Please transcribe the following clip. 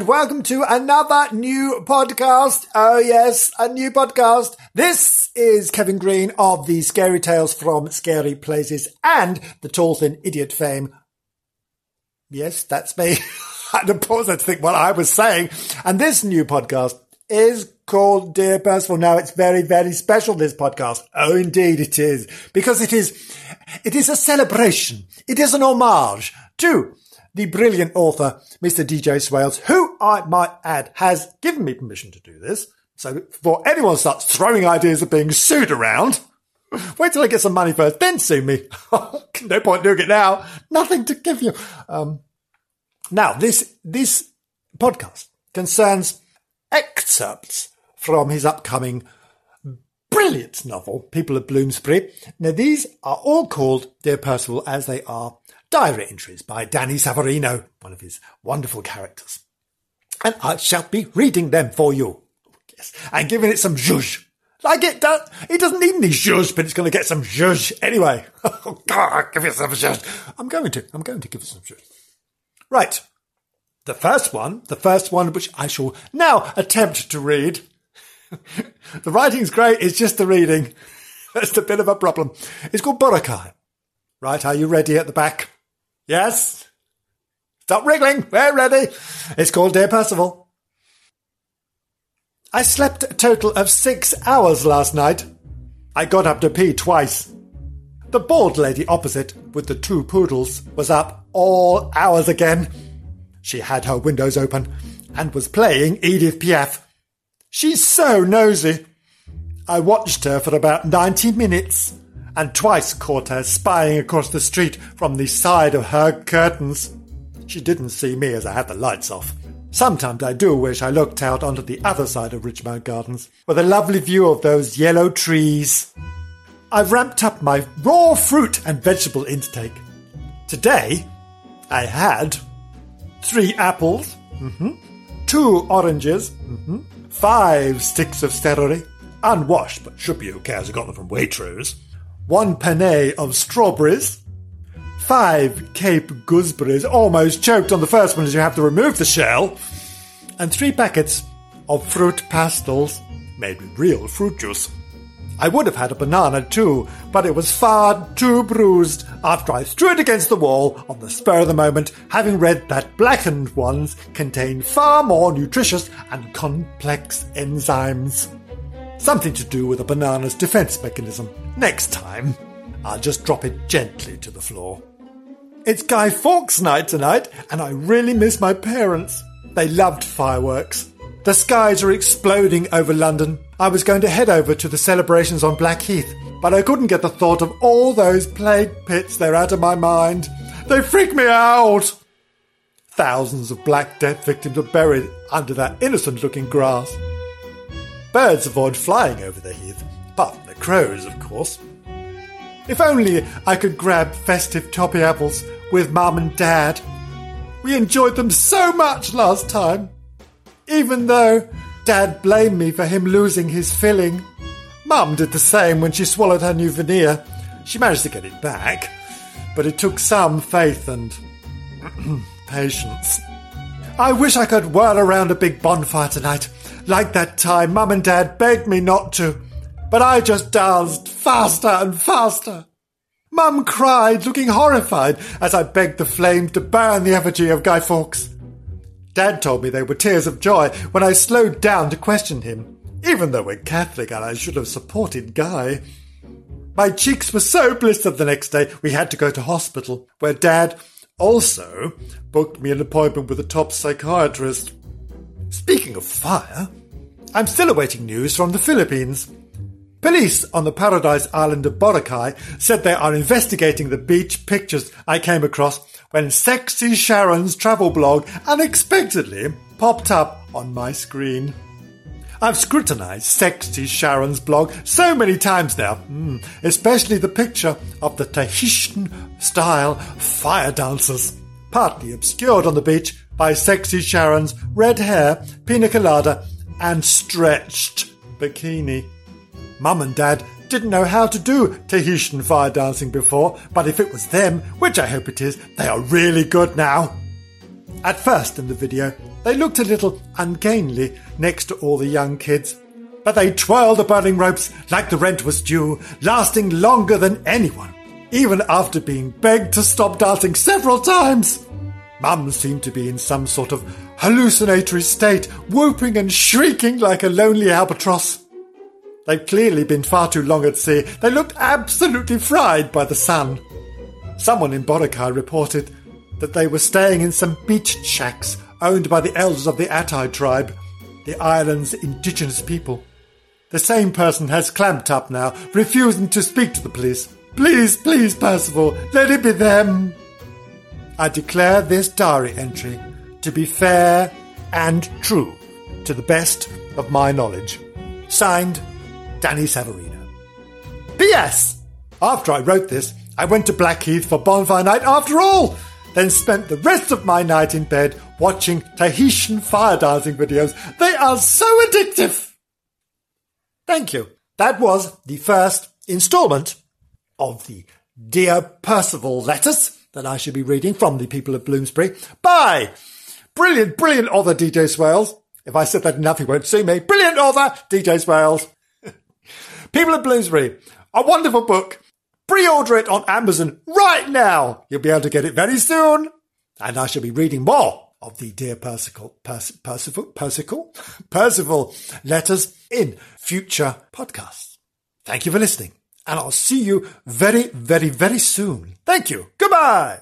and welcome to another new podcast. Oh yes, a new podcast. This is Kevin Green of the Scary Tales from Scary Places and the Tall Thin Idiot fame. Yes, that's me. I had to pause to think what I was saying. And this new podcast is called Dear Percival. Now it's very, very special, this podcast. Oh, indeed it is. Because it is, it is a celebration. It is an homage to the brilliant author, Mr. DJ Swales, who I might add has given me permission to do this. So before anyone starts throwing ideas of being sued around, wait till I get some money first, then sue me. no point doing it now. Nothing to give you. Um, now this, this podcast concerns excerpts from his upcoming brilliant novel, People of Bloomsbury. Now these are all called Dear Percival as they are diary entries by Danny Savarino, one of his wonderful characters. And I shall be reading them for you. Yes, and giving it some zhuzh. Like it does, it doesn't need any zhuzh, but it's going to get some zhuzh anyway. Oh God, give it some zhuzh. I'm going to, I'm going to give it some zhuzh. Right. The first one, the first one which I shall now attempt to read. the writing's great, it's just the reading. That's a bit of a problem. It's called Boracay. Right, are you ready at the back? Yes? Stop wriggling. We're ready. It's called Dear Percival. I slept a total of six hours last night. I got up to pee twice. The bald lady opposite, with the two poodles, was up all hours again. She had her windows open and was playing Edith Piaf. She's so nosy. I watched her for about 90 minutes and twice caught her spying across the street from the side of her curtains. She didn't see me as I had the lights off. Sometimes I do wish I looked out onto the other side of Richmond Gardens, with a lovely view of those yellow trees. I've ramped up my raw fruit and vegetable intake. Today, I had three apples, mm-hmm, two oranges, mm-hmm, five sticks of celery, unwashed, but should be okay as I got them from Waitrose, one panay of strawberries, five Cape gooseberries, almost choked on the first one as you have to remove the shell, and three packets of Fruit Pastilles made with real fruit juice. I would have had a banana too, but it was far too bruised after I threw it against the wall on the spur of the moment, having read that blackened ones contain far more nutritious and complex enzymes. Something to do with a banana's defense mechanism. Next time, I'll just drop it gently to the floor. It's Guy Fawkes night tonight, and I really miss my parents. They loved fireworks. The skies are exploding over London. I was going to head over to the celebrations on Blackheath, but I couldn't get the thought of all those plague pits. They're out of my mind. They freak me out. Thousands of Black Death victims are buried under that innocent looking grass. Birds avoid flying over the heath, from the crows, of course. If only I could grab festive toppy apples with Mum and Dad. We enjoyed them so much last time. Even though Dad blamed me for him losing his filling. Mum did the same when she swallowed her new veneer. She managed to get it back, but it took some faith and patience. I wish I could whirl around a big bonfire tonight like that time Mum and Dad begged me not to, but I just danced faster and faster. Mum cried, looking horrified, as I begged the flame to burn the effigy of Guy Fawkes. Dad told me they were tears of joy when I slowed down to question him, even though we're Catholic and I should have supported Guy. My cheeks were so blistered the next day we had to go to hospital, where Dad also booked me an appointment with a top psychiatrist. Speaking of fire, I'm still awaiting news from the Philippines. Police on the Paradise Island of Boracay said they are investigating the beach pictures I came across when Sexy Sharon's travel blog unexpectedly popped up on my screen. I've scrutinized Sexy Sharon's blog so many times now, mm, especially the picture of the Tahitian style fire dancers, partly obscured on the beach by Sexy Sharon's red hair, pina colada, and stretched bikini. Mum and Dad didn't know how to do Tahitian fire dancing before, but if it was them, which I hope it is, they are really good now. At first in the video, they looked a little ungainly next to all the young kids, but they twirled the burning ropes like the rent was due, lasting longer than anyone, even after being begged to stop dancing several times. Mum seemed to be in some sort of hallucinatory state, whooping and shrieking like a lonely albatross. They've clearly been far too long at sea. They looked absolutely fried by the sun. Someone in Boracay reported that they were staying in some beach shacks owned by the elders of the Ati tribe, the island's indigenous people. The same person has clamped up now, refusing to speak to the police. Please, please, Percival, let it be them. I declare this diary entry to be fair and true to the best of my knowledge. Signed, Danny Savarino. P.S. After I wrote this, I went to Blackheath for bonfire night after all, then spent the rest of my night in bed watching Tahitian fire dancing videos. They are so addictive! Thank you. That was the first installment of the Dear Percival letters that I should be reading from the people of Bloomsbury by brilliant, brilliant author DJ Swales. If I said that enough, he won't see me. Brilliant author DJ Swales. people of Bloomsbury, a wonderful book Pre-order it on Amazon right now. You'll be able to get it very soon. And I shall be reading more of the Dear Percival, Percival, Percival, Percival letters in future podcasts. Thank you for listening. And I'll see you very, very, very soon. Thank you. Goodbye.